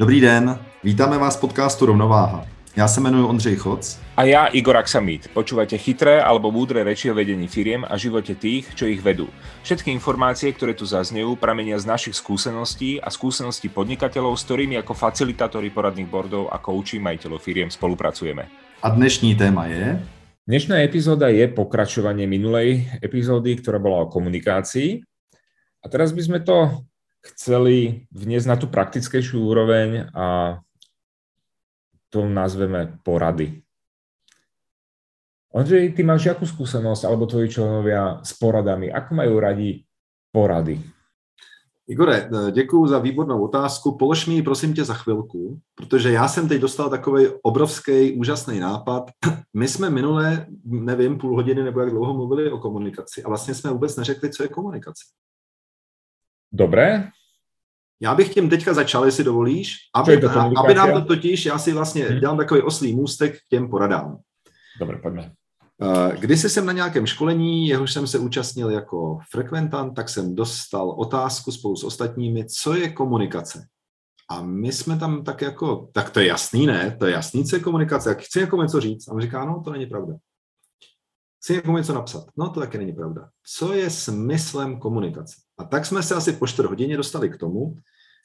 Dobrý den, vítáme vás v podcastu Rovnováha. Já se jmenuji Ondřej Choc. A já Igor Aksamit. Počúvate chytré alebo múdre reči o vedení firiem a živote tých, čo ich vedú. Všetky informácie, ktoré tu zaznejú, pramenia z našich skúseností a skúseností podnikateľov, s ktorými ako facilitátori poradných bordov a kouči majiteľov firiem spolupracujeme. A dnešní téma je... Dnešná epizóda je pokračovanie minulej epizódy, ktorá bola o komunikácii. A teraz by sme to chceli vniesť na tú praktickejšiu úroveň a to nazveme porady. Ondřej, ty máš jakú skúsenosť, alebo tvoji členovia s poradami? Ako majú radi porady? Igore, děkuji za výbornou otázku. Polož mi ji prosím tě za chvilku, protože já jsem teď dostal takový obrovský, úžasný nápad. My jsme minule, nevím, půl hodiny nebo jak dlouho mluvili o komunikaci a vlastně jsme vůbec neřekli, co je komunikace. Dobré. Já bych tím teďka začal, jestli dovolíš, aby, aby nám to totiž, já si vlastně hmm. dělám takový oslý můstek k těm poradám. Dobře, pojďme. Eh, když jsem na nějakém školení, jehož jsem se účastnil jako frekventant, tak jsem dostal otázku spolu s ostatními, co je komunikace. A my jsme tam tak jako, tak to je jasný, ne? To je jasný, co je komunikace. Jak chci někomu něco říct. A on říká, no, to není pravda. Chci někomu něco napsat. No, to taky není pravda. Co je smyslem komunikace? A tak jsme se asi po čtvrt hodině dostali k tomu,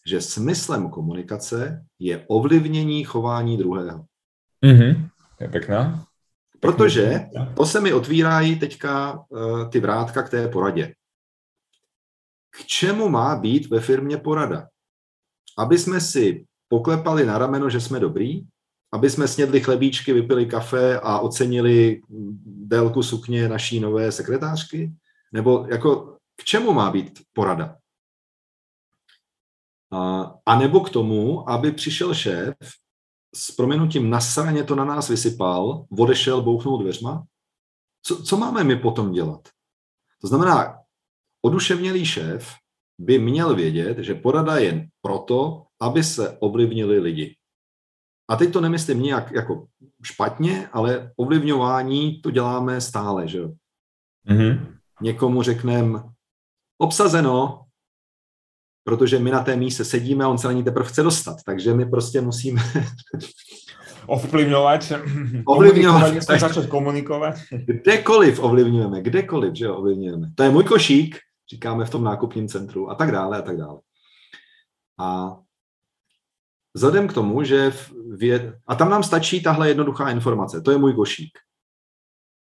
že smyslem komunikace je ovlivnění chování druhého. Mm-hmm. Je pěkná. Protože to se mi otvírají teďka uh, ty vrátka k té poradě. K čemu má být ve firmě porada? Aby jsme si poklepali na rameno, že jsme dobrý, aby jsme snědli chlebíčky, vypili kafe a ocenili délku sukně naší nové sekretářky? Nebo jako k čemu má být porada? A nebo k tomu, aby přišel šéf s proměnutím na straně to na nás vysypal, odešel, bouchnul dveřma. Co, co máme my potom dělat? To znamená, oduševnělý šéf by měl vědět, že porada je proto, aby se ovlivnili lidi. A teď to nemyslím nějak jako špatně, ale ovlivňování to děláme stále, že jo. Mm-hmm. Někomu řekneme obsazeno, protože my na té míse sedíme a on se na ní teprve chce dostat, takže my prostě musíme ovlivňovat, ovlivňovat, začít komunikovat. Kdekoliv ovlivňujeme, kdekoliv, že jo, ovlivňujeme. To je můj košík, říkáme v tom nákupním centru a tak dále a tak dále. A vzhledem k tomu, že věd... a tam nám stačí tahle jednoduchá informace, to je můj košík.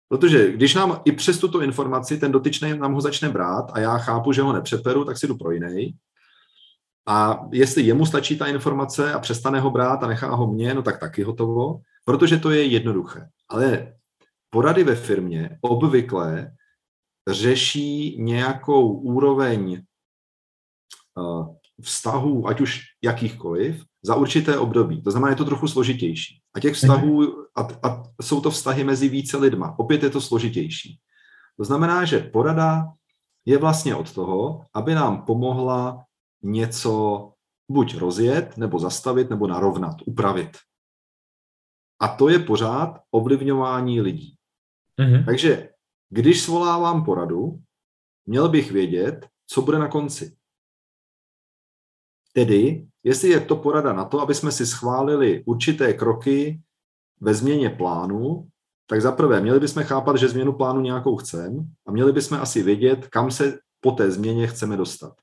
Protože když nám i přes tuto informaci ten dotyčný nám ho začne brát a já chápu, že ho nepřeperu, tak si jdu pro jiný, a jestli jemu stačí ta informace a přestane ho brát a nechá ho mě, no tak taky hotovo, protože to je jednoduché. Ale porady ve firmě obvykle řeší nějakou úroveň uh, vztahů, ať už jakýchkoliv, za určité období. To znamená, je to trochu složitější. A těch vztahů, a, a jsou to vztahy mezi více lidma. Opět je to složitější. To znamená, že porada je vlastně od toho, aby nám pomohla něco buď rozjet, nebo zastavit, nebo narovnat, upravit. A to je pořád ovlivňování lidí. Mm-hmm. Takže když svolávám poradu, měl bych vědět, co bude na konci. Tedy, jestli je to porada na to, aby jsme si schválili určité kroky ve změně plánu, tak zaprvé měli bychom chápat, že změnu plánu nějakou chceme a měli bychom asi vědět, kam se po té změně chceme dostat.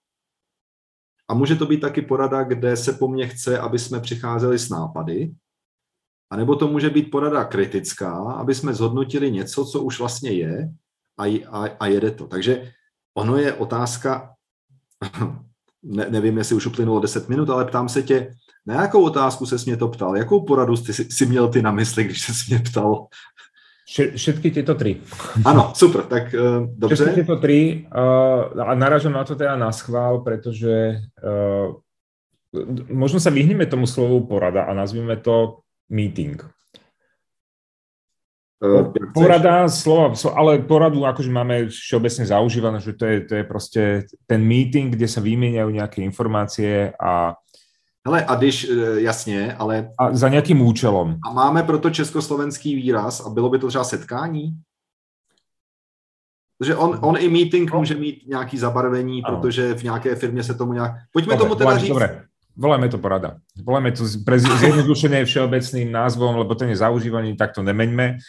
A může to být taky porada, kde se po mně chce, aby jsme přicházeli s nápady, a nebo to může být porada kritická, aby jsme zhodnotili něco, co už vlastně je a, a, a jede to. Takže ono je otázka, ne, nevím, jestli už uplynulo 10 minut, ale ptám se tě, na jakou otázku se mě to ptal? Jakou poradu jsi, jsi měl ty na mysli, když se mě ptal? Všetky tieto tri. Áno, super, tak uh, dobře. Všetky tieto tri uh, a naražam na to teda na schvál, pretože uh, možno sa vyhneme tomu slovu porada a nazvime to meeting. Uh, porada, slova, ale poradu akože máme všeobecne zaužívané, že to je, to je proste ten meeting, kde sa vymieňajú nejaké informácie a Hele, a když, e, jasně, ale... A za nějakým účelem. A máme proto československý výraz a bylo by to třeba setkání? Protože on, on i meeting no. může mít nějaký zabarvení, ano. protože v nějaké firmě se tomu nějak... Pojďme dobre, tomu teda říct... Dobre. Volajme to porada. Volajme to pre zjednodušenie všeobecným názvom, lebo ten je zaužívaný, tak to nemeňme.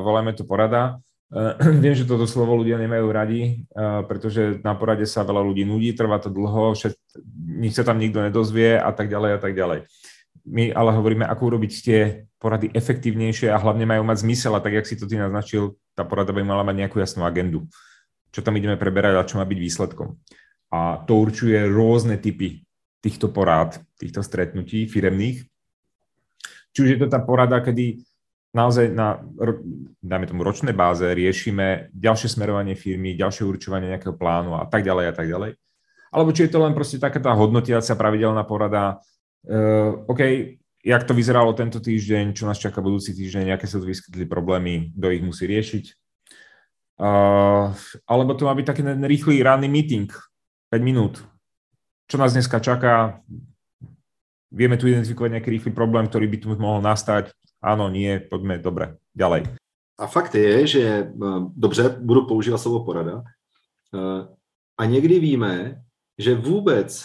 Volajme to porada. Uh, viem, že toto slovo ľudia nemajú radi, uh, pretože na porade sa veľa ľudí nudí, trvá to dlho, všet, nič sa tam nikto nedozvie a tak ďalej a tak ďalej. My ale hovoríme, ako urobiť tie porady efektívnejšie a hlavne majú mať zmysel a tak, jak si to ty naznačil, tá porada by mala mať nejakú jasnú agendu. Čo tam ideme preberať a čo má byť výsledkom. A to určuje rôzne typy týchto porád, týchto stretnutí firemných. Či už je to tá porada, kedy naozaj na, dáme tomu, ročnej báze riešime ďalšie smerovanie firmy, ďalšie určovanie nejakého plánu a tak ďalej a tak ďalej. Alebo či je to len proste taká tá hodnotiacia pravidelná porada, uh, OK, jak to vyzeralo tento týždeň, čo nás čaká budúci týždeň, aké sa tu vyskytli problémy, kto ich musí riešiť. Uh, alebo to má byť taký rýchly ranný meeting, 5 minút, čo nás dneska čaká, vieme tu identifikovať nejaký rýchly problém, ktorý by tu mohol nastať, áno, nie, poďme, dobre, ďalej. A fakt je, že eh, dobře, budu používat slovo porada, eh, a někdy víme, že vůbec,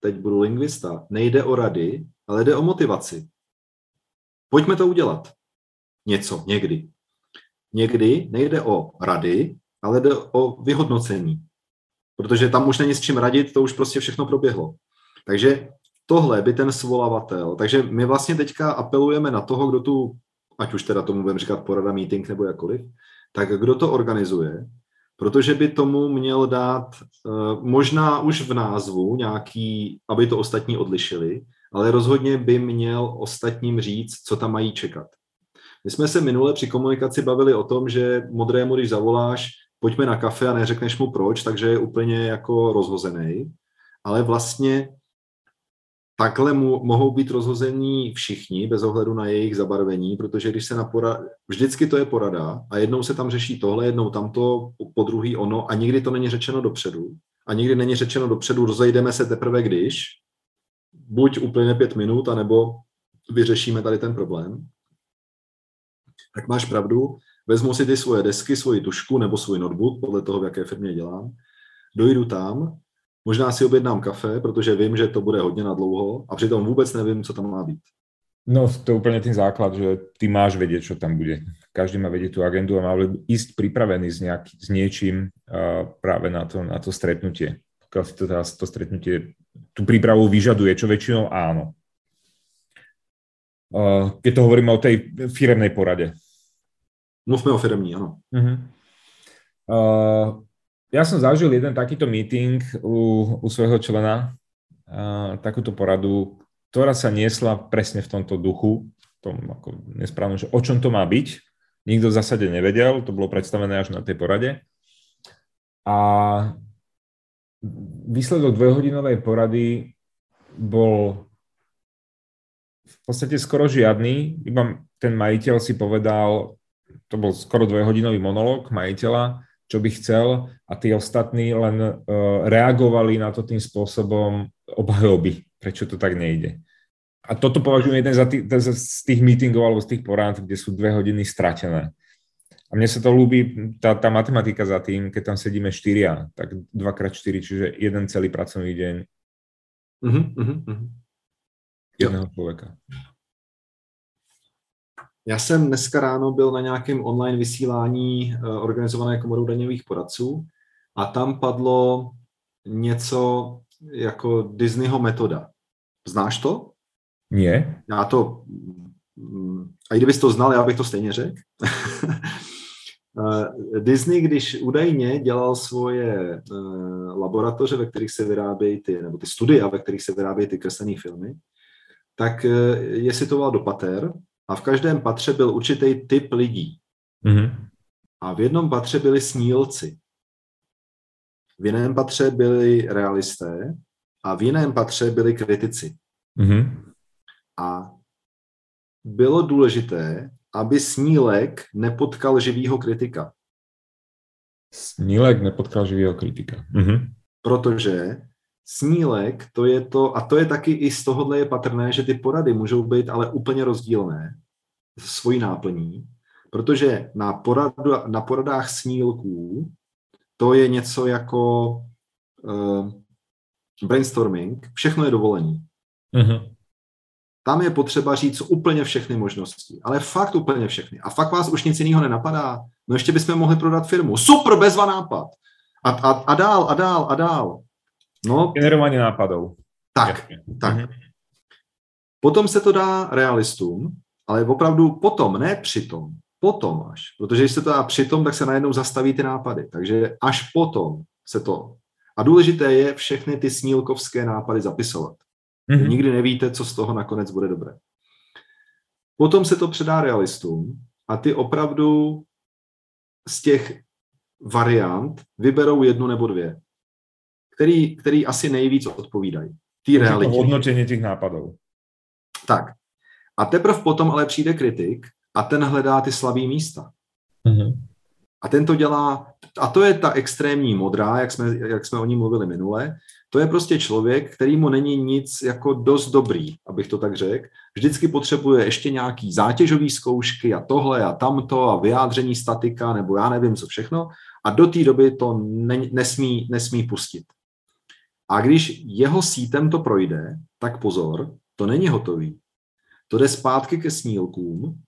teď budu lingvista, nejde o rady, ale jde o motivaci. Pojďme to udělat. Něco, někdy. Někdy nejde o rady, ale jde o vyhodnocení protože tam už není s čím radit, to už prostě všechno proběhlo. Takže tohle by ten svolavatel, takže my vlastně teďka apelujeme na toho, kdo tu, ať už teda tomu budeme říkat porada, meeting nebo jakoliv, tak kdo to organizuje, protože by tomu měl dát uh, možná už v názvu nějaký, aby to ostatní odlišili, ale rozhodně by měl ostatním říct, co tam mají čekat. My jsme se minule při komunikaci bavili o tom, že modrému, když zavoláš, pojďme na kafe a neřekneš mu proč, takže je úplně jako rozhozený. Ale vlastně takhle mu, mohou být rozhození všichni bez ohledu na jejich zabarvení, protože když se na porada, vždycky to je porada a jednou se tam řeší tohle, jednou tamto, po druhý ono a nikdy to není řečeno dopředu. A nikdy není řečeno dopředu, rozejdeme se teprve když, buď úplně pět minut, anebo vyřešíme tady ten problém. Tak máš pravdu, vezmu si ty svoje desky, svoji tušku nebo svůj notebook, podle toho, v jaké firmě dělám, dojdu tam, možná si objednám kafe, protože vím, že to bude hodně na dlouho a přitom vůbec nevím, co tam má být. No, to je úplne ten základ, že ty máš vedieť, čo tam bude. Každý má vedieť tú agendu a má ísť pripravený s, nejak, s niečím uh, práve na to, na to stretnutie. Pokiaľ si to, to stretnutie tú prípravu vyžaduje, čo väčšinou áno. Uh, keď to hovoríme o tej firemnej porade. Mluvme o firmní, ano. Uh-huh. Uh, ja som zažil jeden takýto meeting u, u svojho člena, uh, takúto poradu, ktorá sa niesla presne v tomto duchu, tom ako nesprávnom, že o čom to má byť. Nikto v zásade nevedel, to bolo predstavené až na tej porade. A výsledok dvojhodinovej porady bol v podstate skoro žiadny, iba ten majiteľ si povedal, to bol skoro dvojhodinový monológ majiteľa, čo by chcel a tí ostatní len uh, reagovali na to tým spôsobom obhajoby, prečo to tak nejde. A toto považujem jeden za tých, z tých meetingov alebo z tých porád, kde sú dve hodiny stratené. A mne sa to ľúbi, tá, tá matematika za tým, keď tam sedíme štyria, tak 2x4, čiže jeden celý pracovný deň. Uh-huh, uh-huh. Jedného človeka. Já jsem dneska ráno byl na nějakém online vysílání eh, organizované komorou daňových poradců a tam padlo něco jako Disneyho metoda. Znáš to? Nie. Já to... Mm, a kdybys to znal, já bych to stejně řekl. Eh, Disney, když údajně dělal svoje eh, laboratoře, ve kterých se vyrábějí ty, nebo ty studia, ve kterých se vyrábějí ty kreslené filmy, tak je situoval do pater a v každém patře byl určitý typ lidí. Mm-hmm. A v jednom patře byli snílci. V jiném patře byli realisté a v jiném patře byli kritici. Mm-hmm. A bylo důležité, aby snílek nepotkal živýho kritika. Snílek nepotkal živýho kritika. Mm-hmm. Protože snílek, to je to, a to je taky i z tohohle je patrné, že ty porady můžou být ale úplně rozdílné svojí náplní, protože na, poradu, na poradách snílků to je něco jako uh, brainstorming, všechno je dovolení. Mm-hmm. Tam je potřeba říct úplně všechny možnosti, ale fakt úplně všechny. A fakt vás už nic jiného nenapadá. No ještě bychom mohli prodat firmu. Super, bezva nápad. A, a, a dál, a dál, a dál. No, Generování nápadů. Tak, Jasně. tak. Mm-hmm. Potom se to dá realistům, ale opravdu potom, ne přitom. Potom až. Protože když se to dá přitom, tak se najednou zastaví ty nápady. Takže až potom se to... A důležité je všechny ty snílkovské nápady zapisovat. Mm-hmm. Nikdy nevíte, co z toho nakonec bude dobré. Potom se to předá realistům a ty opravdu z těch variant vyberou jednu nebo dvě, který, který asi nejvíc odpovídají. Tý realitě. Hodnocení těch nápadů. Tak. A teprve potom ale přijde kritik a ten hledá ty slabý místa. Mm-hmm. A ten to dělá, a to je ta extrémní modrá, jak jsme, jak jsme o ní mluvili minule, to je prostě člověk, který mu není nic jako dost dobrý, abych to tak řekl. Vždycky potřebuje ještě nějaký zátěžový zkoušky a tohle a tamto a vyjádření statika nebo já nevím co všechno a do té doby to ne, nesmí, nesmí pustit. A když jeho sítem to projde, tak pozor, to není hotový. To jde zpátky ke snílkům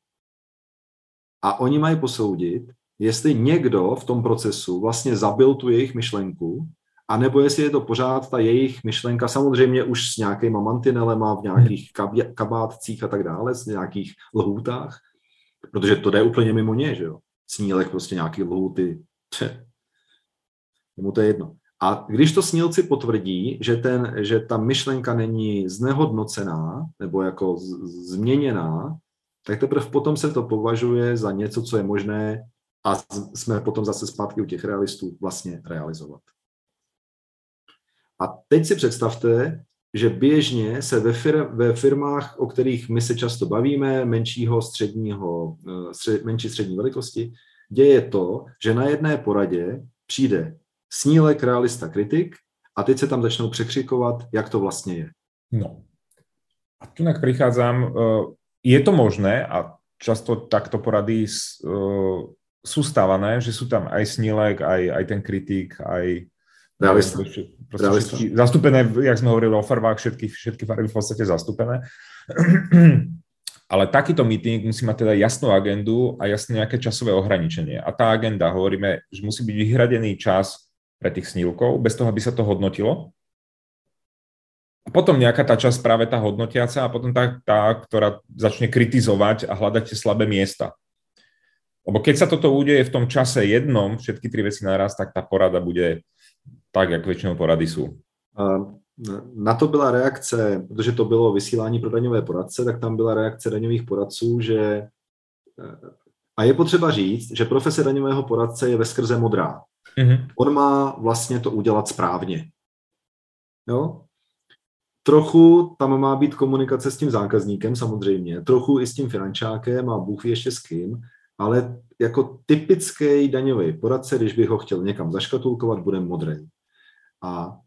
a oni mají posoudit, jestli někdo v tom procesu vlastně zabil tu jejich myšlenku, anebo jestli je to pořád ta jejich myšlenka, samozřejmě už s nějakýma mantinelema, v nějakých kabátcích a tak dále, s nějakých lhůtách, protože to jde úplně mimo ně, že jo. Snílek prostě nějaký lhůty, mu to je jedno. A když to snílci potvrdí, že, ten, že ta myšlenka není znehodnocená nebo jako z, změněná, tak teprve potom se to považuje za něco, co je možné a jsme potom zase zpátky u těch realistů vlastně realizovat. A teď si představte, že běžně se ve, fir- ve firmách, o kterých my se často bavíme, menšího středního, eh, střed, menší střední velikosti, děje to, že na jedné poradě přijde snílek, realista, kritik a teď se tam začnou překřikovat, jak to vlastně je. No. A tu prichádzam, eh, je to možné a často takto porady eh, sú stávané, že sú tam aj snílek, aj, aj ten kritik, aj Realista. Realista. Všetky, zastúpené, jak sme hovorili o farbách, všetky, všetky farby v podstate zastúpené. Ale takýto meeting musí mať teda jasnú agendu a jasné nejaké časové ohraničenie. A tá agenda, hovoríme, že musí byť vyhradený čas pre tých snílkov, bez toho, aby sa to hodnotilo. A potom nejaká tá časť práve tá hodnotiaca a potom tá, tá, ktorá začne kritizovať a hľadať tie slabé miesta. Lebo keď sa toto udeje v tom čase jednom, všetky tri veci naraz, tak tá porada bude tak, jak většinou porady jsou. Na to byla reakce, protože to bylo vysílání pro daňové poradce, tak tam byla reakce daňových poradců, že eh, a je potřeba říct, že profese daňového poradce je veskrze modrá. Mm-hmm. On má vlastně to udělat správně. Jo? Trochu tam má být komunikace s tím zákazníkem samozřejmě, trochu i s tím finančákem a Bůh ještě s kým, ale jako typický daňový poradce, když bych ho chtěl někam zaškatulkovat, bude modrý. A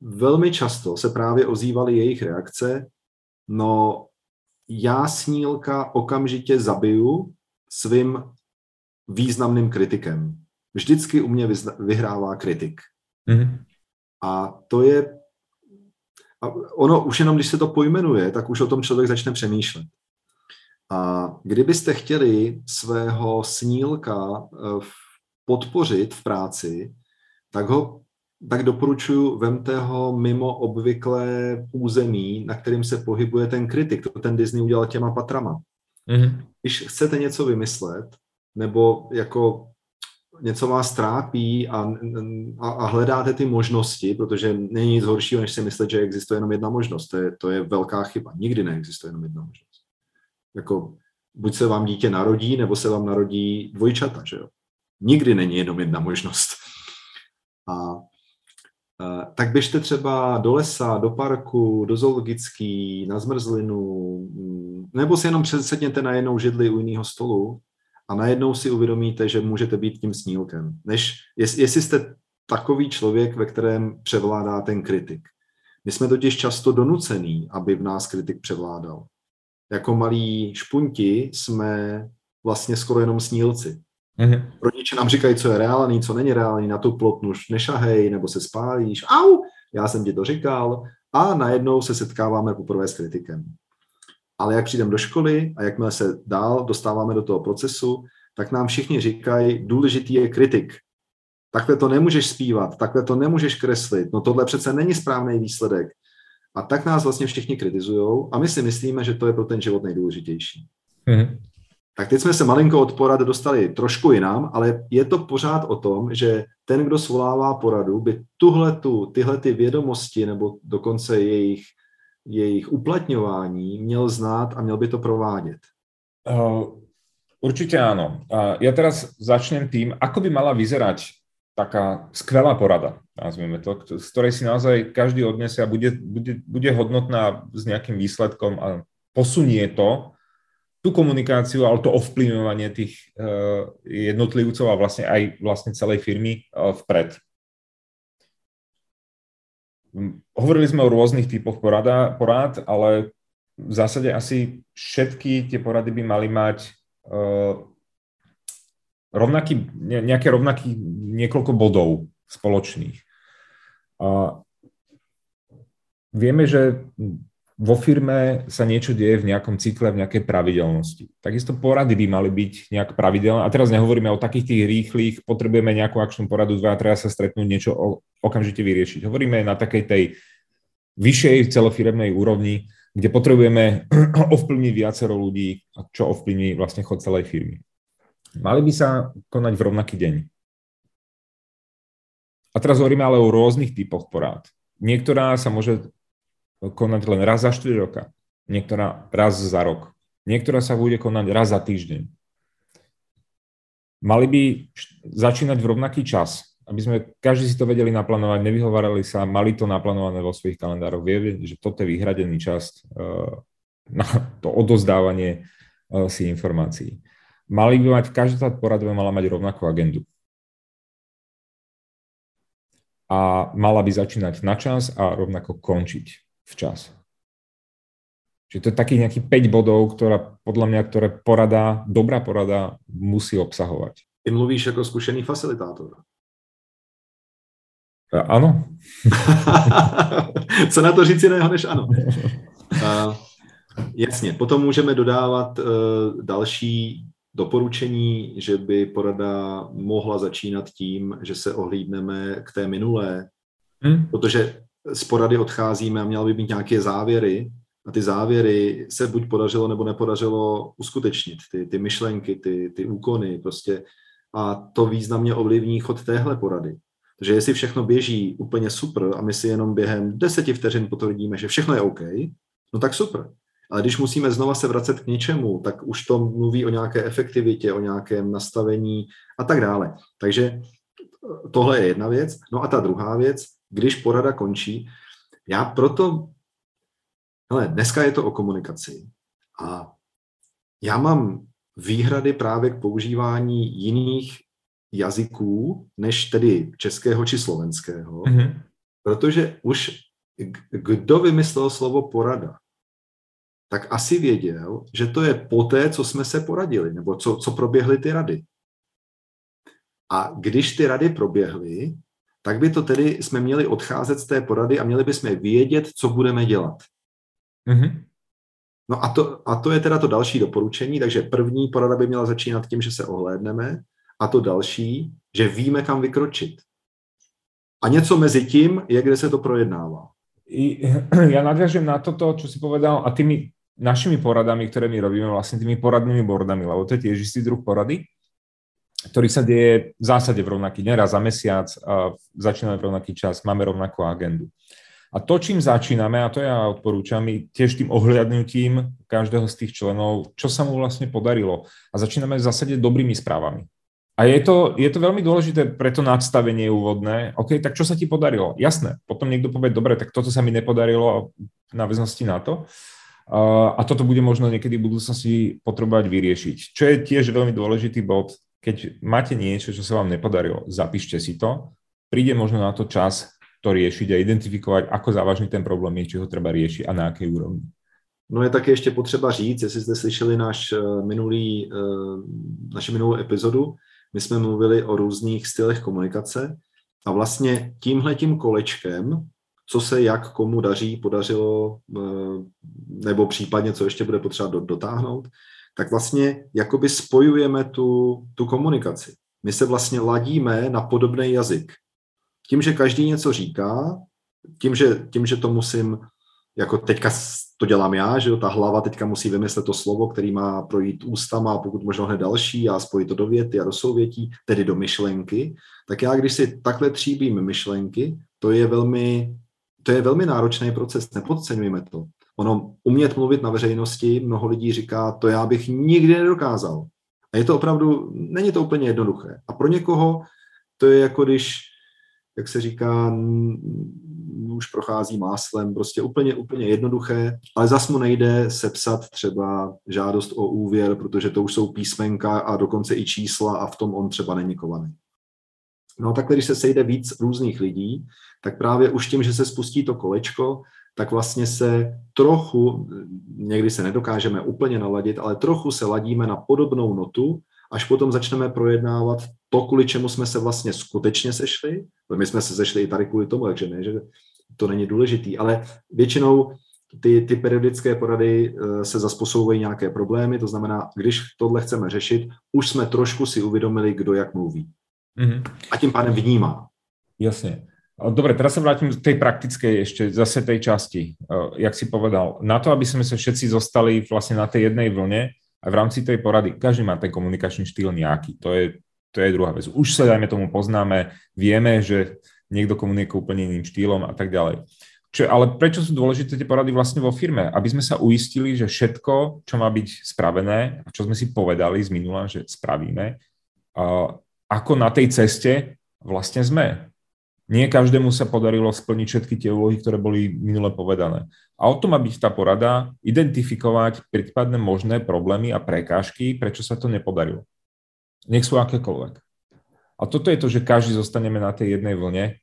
velmi často se právě ozývaly jejich reakce, no já snílka okamžitě zabiju svým významným kritikem. Vždycky u mě vyhrává kritik. Mm-hmm. A to je, a ono už jenom, když se to pojmenuje, tak už o tom člověk začne přemýšlet. A kdybyste chtěli svého snílka eh, podpořit v práci, tak ho tak doporučuji, vemte ho mimo obvyklé území, na kterým se pohybuje ten kritik. To ten Disney udělal těma patrama. Mm-hmm. Když chcete něco vymyslet, nebo jako něco vás trápí a, a, a hledáte ty možnosti, protože není nic horšího, než si myslet, že existuje jenom jedna možnost. To je, to je velká chyba. Nikdy neexistuje jenom jedna možnost. Jako buď se vám dítě narodí, nebo se vám narodí dvojčata, že jo? Nikdy není jenom jedna možnost. A tak běžte třeba do lesa, do parku, do zoologický, na zmrzlinu, nebo si jenom přesedněte na jednou židli u jiného stolu a najednou si uvědomíte, že můžete být tím snílkem. Než, jestli jste takový člověk, ve kterém převládá ten kritik. My jsme totiž často donucený, aby v nás kritik převládal. Jako malí špunti jsme vlastně skoro jenom snílci. Mm-hmm. Rodiče nám říkají, co je reálný, co není reálný, na tu plotnu nešahej, nebo se spálíš. Au, já jsem ti to říkal. a najednou se setkáváme poprvé s kritikem. Ale jak přijdeme do školy a jakmile se dál dostáváme do toho procesu, tak nám všichni říkají, důležitý je kritik. Takhle to nemůžeš zpívat, takhle to nemůžeš kreslit, no tohle přece není správný výsledek. A tak nás vlastně všichni kritizují a my si myslíme, že to je pro ten život nejdůležitější. Mm-hmm. Tak teď jsme se malinko od porady dostali trošku jinam, ale je to pořád o tom, že ten, kdo svolává poradu, by tuhletu, tyhle ty vědomosti nebo dokonce jejich, jejich uplatňování měl znát a měl by to provádět. Uh, určitě ano. Uh, já teraz začnem tým, ako by mala vyzerať taká skvelá porada, nazvime to, z ktorej si naozaj každý odniesie a bude, bude, bude hodnotná s nejakým výsledkom a posunie to tú komunikáciu, ale to ovplyvňovanie tých uh, jednotlivcov a vlastne aj vlastne celej firmy uh, vpred. Hovorili sme o rôznych typoch porada, porád, ale v zásade asi všetky tie porady by mali mať uh, rovnaký, nejaké rovnaký niekoľko bodov spoločných. Uh, vieme, že vo firme sa niečo deje v nejakom cykle, v nejakej pravidelnosti. Takisto porady by mali byť nejak pravidelné. A teraz nehovoríme o takých tých rýchlych, potrebujeme nejakú akčnú poradu, dva, treba sa stretnúť, niečo okamžite vyriešiť. Hovoríme na takej tej vyššej celofiremnej úrovni, kde potrebujeme ovplyvniť viacero ľudí, čo ovplyvní vlastne chod celej firmy. Mali by sa konať v rovnaký deň. A teraz hovoríme ale o rôznych typoch porád. Niektorá sa môže konať len raz za 4 roka, niektorá raz za rok, niektorá sa bude konať raz za týždeň. Mali by začínať v rovnaký čas, aby sme každý si to vedeli naplánovať, nevyhovárali sa, mali to naplánované vo svojich kalendároch, vie, že toto je vyhradený čas uh, na to odozdávanie uh, si informácií. Mali by mať, každá by mala mať rovnakú agendu a mala by začínať na čas a rovnako končiť včas. Čiže to je taký nejaký 5 bodov, ktorá podľa mňa, ktoré porada, dobrá porada musí obsahovať. Ty mluvíš jako zkušený facilitátor. Ano. Co na to říct jiného než ano. Uh, jasně, potom můžeme dodávat uh, další doporučení, že by porada mohla začínat tím, že se ohlídneme k té minulé, hmm. protože z porady odcházíme a měla by být nějaké závěry a ty závěry se buď podařilo nebo nepodařilo uskutečnit, ty, ty myšlenky, ty, ty úkony prostě a to významně ovlivní chod téhle porady. Takže jestli všechno běží úplně super a my si jenom během deseti vteřin potvrdíme, že všechno je OK, no tak super. Ale když musíme znova se vracet k něčemu, tak už to mluví o nějaké efektivitě, o nějakém nastavení a tak dále. Takže tohle je jedna věc. No a ta druhá věc, když porada končí. Já proto, hele, dneska je to o komunikaci a já mám výhrady právě k používání jiných jazyků, než tedy českého či slovenského, mm-hmm. protože už kdo vymyslel slovo porada, tak asi věděl, že to je poté, co jsme se poradili, nebo co, co proběhly ty rady. A když ty rady proběhly, tak by to tedy jsme měli odcházet z té porady a měli bychom vědět, co budeme dělat. Mm-hmm. No a to, a to je teda to další doporučení, takže první porada by měla začínat tím, že se ohlédneme a to další, že víme, kam vykročit. A něco mezi tím je, kde se to projednává. Ja nadviažem na toto, čo si povedal, a tými našimi poradami, ktoré my robíme, vlastne tými poradnými bordami, lebo to je tiež istý druh porady, ktorý sa deje v zásade v rovnaký deň, raz za mesiac, a začíname v rovnaký čas, máme rovnakú agendu. A to, čím začíname, a to ja odporúčam, tiež tým ohľadnutím každého z tých členov, čo sa mu vlastne podarilo. A začíname v zásade dobrými správami. A je to, je to veľmi dôležité pre to nadstavenie úvodné. OK, tak čo sa ti podarilo? Jasné. Potom niekto povie, dobre, tak toto sa mi nepodarilo na väznosti na to. A toto bude možno niekedy v budúcnosti potrebovať vyriešiť. Čo je tiež veľmi dôležitý bod, keď máte niečo, čo sa vám nepodarilo, zapíšte si to. Príde možno na to čas to riešiť a identifikovať, ako závažný ten problém je, či ho treba riešiť a na akej úrovni. No je také ještě potřeba říct, jestli jste slyšeli náš eh, minulý, eh, naši minulou epizodu, my jsme mluvili o různých stylech komunikace a vlastně tímhletím kolečkem co se jak komu daří, podařilo, eh, nebo případně co ještě bude potřeba dotáhnout, tak vlastně jakoby spojujeme tu, tu komunikaci. My se vlastně ladíme na podobný jazyk. Tím, že každý něco říká, tím, že, tím, že to musím, jako teďka to dělám já, že jo, ta hlava teďka musí vymyslet to slovo, který má projít ústama a pokud možno hned další a spojit to do věty a do souvětí, tedy do myšlenky, tak já, když si takhle tříbím myšlenky, to je velmi, to je velmi náročný proces, nepodceňujeme to. Ono, umět mluvit na veřejnosti, mnoho lidí říká, to já bych nikdy nedokázal. A je to opravdu, není to úplně jednoduché. A pro někoho to je jako když, jak se říká, už prochází máslem, prostě úplně, úplně jednoduché, ale zas mu nejde sepsat třeba žádost o úvěr, protože to už jsou písmenka a dokonce i čísla a v tom on třeba není kovaný. No tak když se sejde víc různých lidí, tak právě už tím, že se spustí to kolečko, tak vlastně se trochu, někdy se nedokážeme úplně naladit, ale trochu se ladíme na podobnou notu, až potom začneme projednávat to, kvůli čemu jsme se vlastně skutečně sešli. My jsme se sešli i tady kvůli tomu, takže ne, že to není důležitý, ale většinou ty, ty periodické porady eh, se zasposouvají nějaké problémy, to znamená, když tohle chceme řešit, už jsme trošku si uvědomili, kdo jak mluví. Mm-hmm. A tím pádem vnímá. Jasně. Dobre, teraz sa vrátim k tej praktickej ešte zase tej časti, jak si povedal. Na to, aby sme sa všetci zostali vlastne na tej jednej vlne, a v rámci tej porady, každý má ten komunikačný štýl nejaký, to je, to je druhá vec. Už sa, dajme tomu, poznáme, vieme, že niekto komunikuje úplne iným štýlom a tak ďalej. Čo, ale prečo sú dôležité tie porady vlastne vo firme? Aby sme sa uistili, že všetko, čo má byť spravené a čo sme si povedali z minula, že spravíme, ako na tej ceste vlastne sme nie každému sa podarilo splniť všetky tie úlohy, ktoré boli minule povedané. A o tom má byť tá porada, identifikovať prípadné možné problémy a prekážky, prečo sa to nepodarilo. Nech sú akékoľvek. A toto je to, že každý zostaneme na tej jednej vlne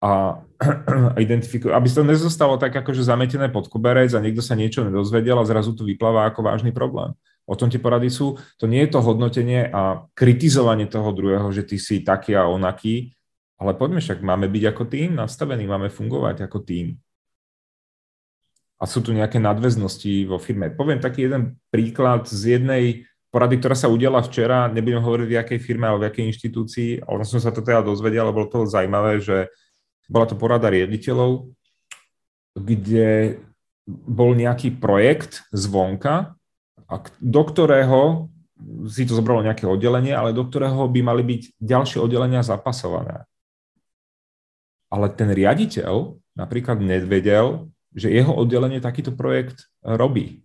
a, a identifikuje, aby to nezostalo tak akože zametené pod koberec a niekto sa niečo nedozvedel a zrazu to vypláva ako vážny problém. O tom tie porady sú. To nie je to hodnotenie a kritizovanie toho druhého, že ty si taký a onaký, ale poďme však, máme byť ako tým nastavení, máme fungovať ako tým. A sú tu nejaké nadväznosti vo firme. Poviem taký jeden príklad z jednej porady, ktorá sa udiala včera, nebudem hovoriť v jakej firme alebo v jakej inštitúcii, ale som sa to teda dozvedel, ale bolo to zaujímavé, že bola to porada riaditeľov, kde bol nejaký projekt zvonka, a do ktorého si to zobralo nejaké oddelenie, ale do ktorého by mali byť ďalšie oddelenia zapasované ale ten riaditeľ napríklad nevedel, že jeho oddelenie takýto projekt robí.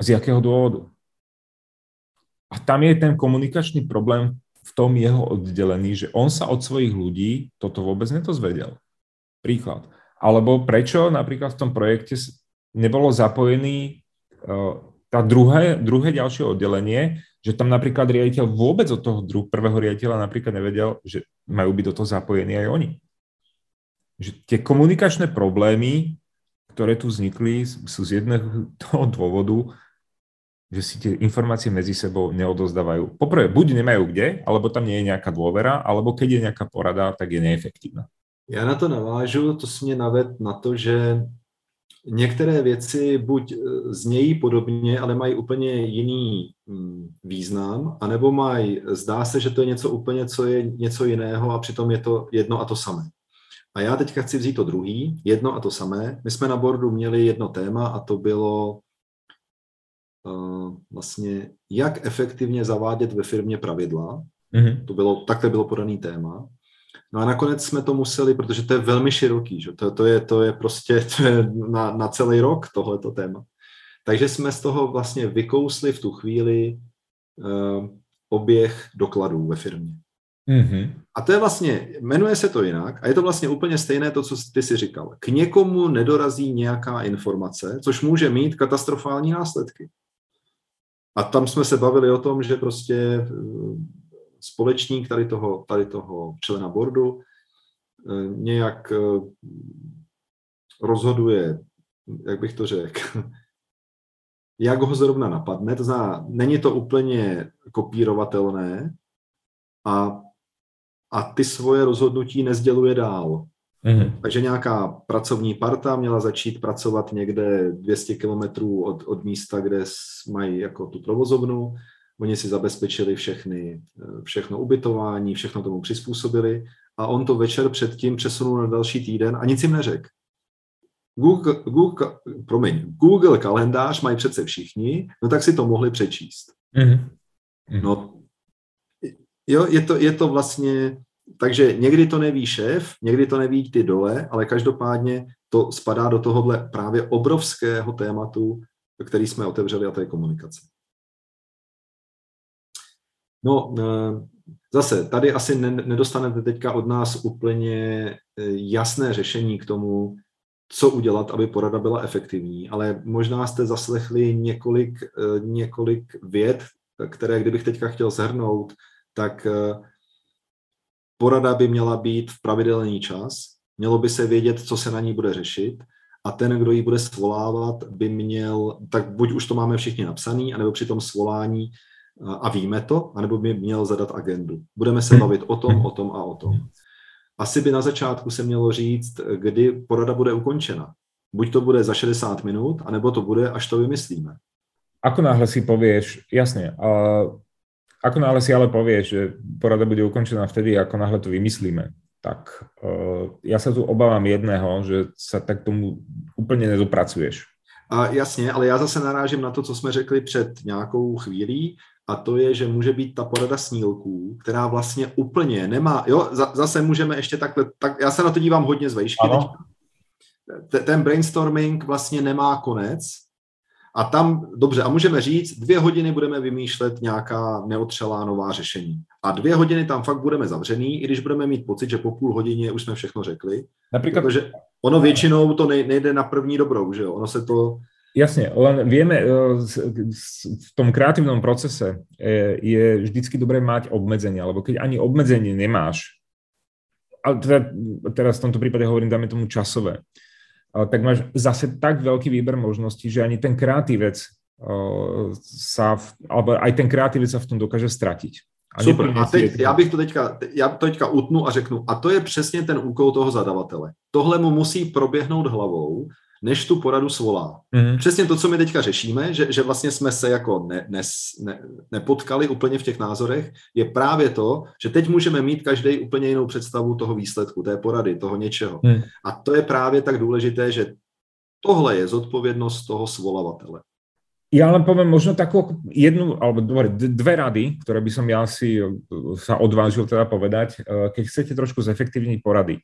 Z jakého dôvodu? A tam je ten komunikačný problém v tom jeho oddelení, že on sa od svojich ľudí toto vôbec nedozvedel. Príklad. Alebo prečo napríklad v tom projekte nebolo zapojený uh, tá druhé, druhé ďalšie oddelenie, že tam napríklad riaditeľ vôbec od toho druh, prvého riaditeľa napríklad nevedel, že majú byť do toho zapojení aj oni. Že tie komunikačné problémy, ktoré tu vznikli, sú z jedného toho dôvodu, že si tie informácie medzi sebou neodozdávajú. Poprvé, buď nemajú kde, alebo tam nie je nejaká dôvera, alebo keď je nejaká porada, tak je neefektívna. Já na to navážu, to si mě naved na to, že některé věci buď eh, znějí podobně, ale mají úplně jiný mm, význam, anebo mají, zdá se, že to je něco úplně, co je něco jiného a přitom je to jedno a to samé. A já teďka chci vzít to druhý, jedno a to samé. My jsme na bordu měli jedno téma a to bylo uh, vlastně, jak efektivně zavádět ve firmě pravidla. Mm-hmm. To bylo, takhle bylo podaný téma. No a nakonec jsme to museli, protože to je velmi široký, že? To, to, je, to je prostě to je na, na celý rok tohleto téma. Takže jsme z toho vlastně vykousli v tu chvíli uh, oběh dokladů ve firmě. Mm-hmm. A to je vlastně, jmenuje se to jinak a je to vlastně úplně stejné to, co ty si říkal. K někomu nedorazí nějaká informace, což může mít katastrofální následky. A tam jsme se bavili o tom, že prostě společník tady toho, tady toho člena boardu eh, nějak eh, rozhoduje, jak bych to řekl, jak ho zrovna napadne, to znamená, není to úplně kopírovatelné a, a ty svoje rozhodnutí nezděluje dál. Mm-hmm. Takže nějaká pracovní parta měla začít pracovat někde 200 kilometrů od, od místa, kde mají jako tu provozovnu. Oni si zabezpečili všechny, všechno ubytování, všechno tomu přizpůsobili a on to večer předtím přesunul na další týden a nic jim neřekl. Google, Google, promiň, Google kalendář mají přece všichni, no tak si to mohli přečíst. Mm-hmm. No, jo, je to, je to vlastně, takže někdy to neví šéf, někdy to neví ty dole, ale každopádně to spadá do tohohle právě obrovského tématu, který jsme otevřeli, a to je komunikace. No, eh, zase, tady asi nedostanete teďka od nás úplně eh, jasné řešení k tomu, co udělat, aby porada byla efektivní, ale možná jste zaslechli několik, eh, několik věd, které kdybych teďka chtěl zhrnout, tak porada by měla být v pravidelný čas, mělo by se vědět, co se na ní bude řešit a ten, kdo ji bude svolávat, by měl, tak buď už to máme všichni napsaný, anebo při tom svolání a víme to, anebo by měl zadat agendu. Budeme se bavit o tom, o tom a o tom. Asi by na začátku se mělo říct, kdy porada bude ukončena. Buď to bude za 60 minut, anebo to bude, až to vymyslíme. Ako náhle si povieš, jasne, a ako náhle si ale povieš, že porada bude ukončená vtedy, ako náhle to vymyslíme, tak uh, ja sa tu obávam jedného, že sa tak tomu úplně nedopracuješ. A jasně, ale já zase narážím na to, co jsme řekli před nějakou chvílí, a to je, že může být ta porada snílků, která vlastně úplně nemá, jo, zase můžeme ještě takhle, tak já se na to dívám hodně z vejšky. Ten brainstorming vlastně nemá konec a tam, dobře, a můžeme říct, dvě hodiny budeme vymýšlet nějaká neotřelá nová řešení. A dvě hodiny tam fakt budeme zavřený, i když budeme mít pocit, že po půl hodině už jsme všechno řekli. Například... Protože ono většinou to nejde na první dobrou, že jo? Ono se to Jasne, len vieme, e, v tom kreatívnom procese e, je vždycky dobré mať obmedzenia, lebo keď ani obmedzenie nemáš, ale teda, teraz v tomto prípade hovorím, dáme tomu časové, tak máš zase tak veľký výber možností, že ani ten kreatívec sa, v, alebo aj ten kreatívec sa v tom dokáže stratiť. A Super, a teď, já bych to teďka, já to teďka utnu a řeknu, a to je přesně ten úkol toho zadavatele. Tohle mu musí proběhnout hlavou, než tu poradu svolá. Mm-hmm. Přesně to, co my teďka řešíme, že, že vlastně jsme se jako ne, ne, ne, nepotkali úplně v těch názorech, je právě to, že teď můžeme mít každý úplně jinou představu toho výsledku, té porady, toho něčeho. Mm. A to je právě tak důležité, že tohle je zodpovědnost toho svolavatele. Ja len poviem možno takú jednu, alebo dobre, dve rady, ktoré by som ja si sa odvážil teda povedať, keď chcete trošku zefektívniť porady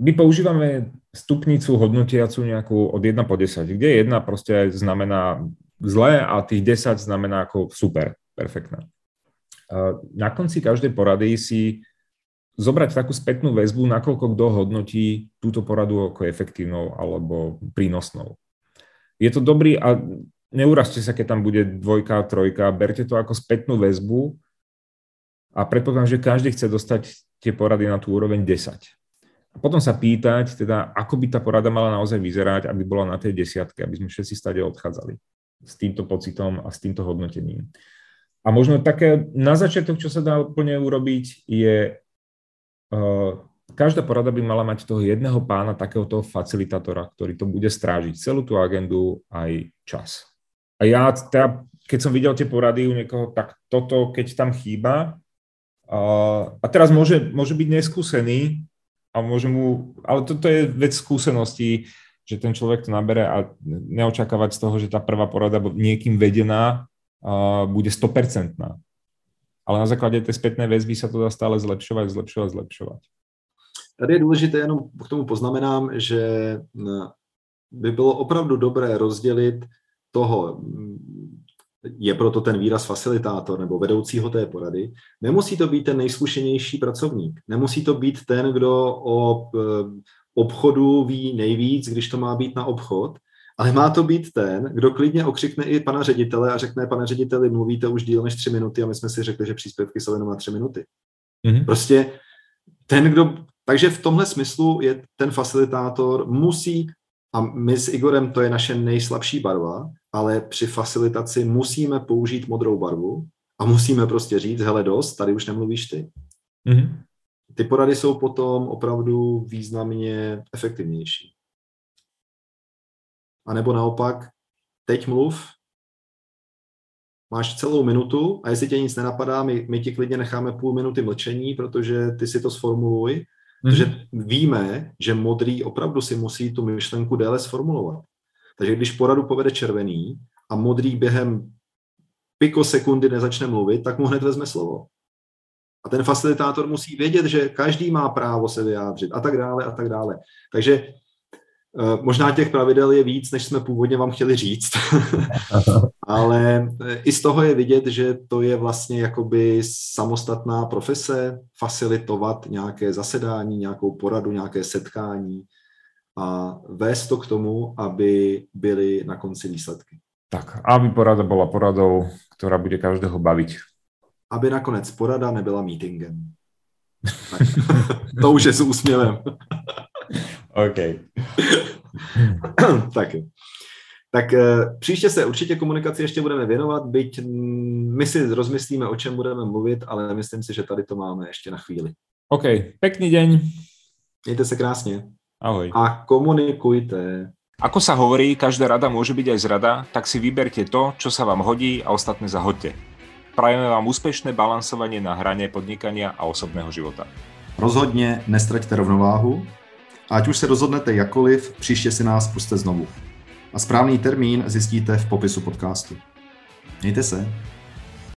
my používame stupnicu hodnotiacu nejakú od 1 po 10, kde 1 proste znamená zlé a tých 10 znamená ako super, perfektné. Na konci každej porady si zobrať takú spätnú väzbu, nakoľko kto hodnotí túto poradu ako efektívnou alebo prínosnou. Je to dobrý a neuražte sa, keď tam bude dvojka, trojka, berte to ako spätnú väzbu a predpokladám, že každý chce dostať tie porady na tú úroveň 10 a potom sa pýtať, teda, ako by tá porada mala naozaj vyzerať, aby bola na tej desiatke, aby sme všetci stade odchádzali s týmto pocitom a s týmto hodnotením. A možno také na začiatok, čo sa dá úplne urobiť, je uh, každá porada by mala mať toho jedného pána, takého toho facilitátora, ktorý to bude strážiť, celú tú agendu aj čas. A ja teda, keď som videl tie porady u niekoho, tak toto, keď tam chýba, uh, a teraz môže, môže byť neskúsený, a môže mu, ale toto je vec skúseností, že ten človek to nabere a neočakávať z toho, že tá prvá porada niekým vedená uh, bude 100%. Ale na základě té zpětné väzby sa to dá stále zlepšovat, zlepšovat, zlepšovat. Tady je důležité, jenom k tomu poznamenám, že by bylo opravdu dobré rozdělit toho je proto ten výraz facilitátor nebo vedoucího té porady, nemusí to být ten nejzkušenější pracovník. Nemusí to být ten, kdo o e, obchodu ví nejvíc, když to má být na obchod, ale má to být ten, kdo klidně okřikne i pana ředitele a řekne, pane řediteli, mluvíte už díl než tři minuty a my jsme si řekli, že příspěvky jsou jenom na tři minuty. Mm-hmm. Prostě ten, kdo... Takže v tomhle smyslu je ten facilitátor musí, a my s Igorem to je naše nejslabší barva, ale při facilitaci musíme použít modrou barvu a musíme prostě říct, hele dost, tady už nemluvíš ty. Mm-hmm. ty porady jsou potom opravdu významně efektivnější. A nebo naopak, teď mluv, máš celou minutu a jestli tě nic nenapadá, my, my ti klidně necháme půl minuty mlčení, protože ty si to sformuluj. Protože víme, že modrý opravdu si musí tu myšlenku déle sformulovat. Takže když poradu povede červený a modrý během pikosekundy nezačne mluvit, tak mu hned vezme slovo. A ten facilitátor musí vědět, že každý má právo se vyjádřit a tak dále a tak dále. Takže možná těch pravidel je víc, než jsme původně vám chtěli říct, ale eh, i z toho je vidět, že to je vlastně jakoby samostatná profese, facilitovat nějaké zasedání, nějakou poradu, nějaké setkání a vést to k tomu, aby byly na konci výsledky. Tak, aby porada byla poradou, která bude každého bavit aby nakonec porada nebyla meetingem. Tak, to už je s úsměvem. OK. tak Tak eh, příště se určitě komunikaci ještě budeme věnovat, byť my si rozmyslíme, o čem budeme mluvit, ale myslím si, že tady to máme ještě na chvíli. OK, pekný deň. Mějte se krásně. Ahoj. A komunikujte. Ako sa hovorí, každá rada môže byť aj zrada, tak si vyberte to, čo sa vám hodí a ostatné zahoďte. Prajeme vám úspešné balansovanie na hrane podnikania a osobného života. Rozhodně nestraťte rovnováhu ať už se rozhodnete jakoliv, příště si nás puste znovu. A správný termín zjistíte v popisu podcastu. Mějte se.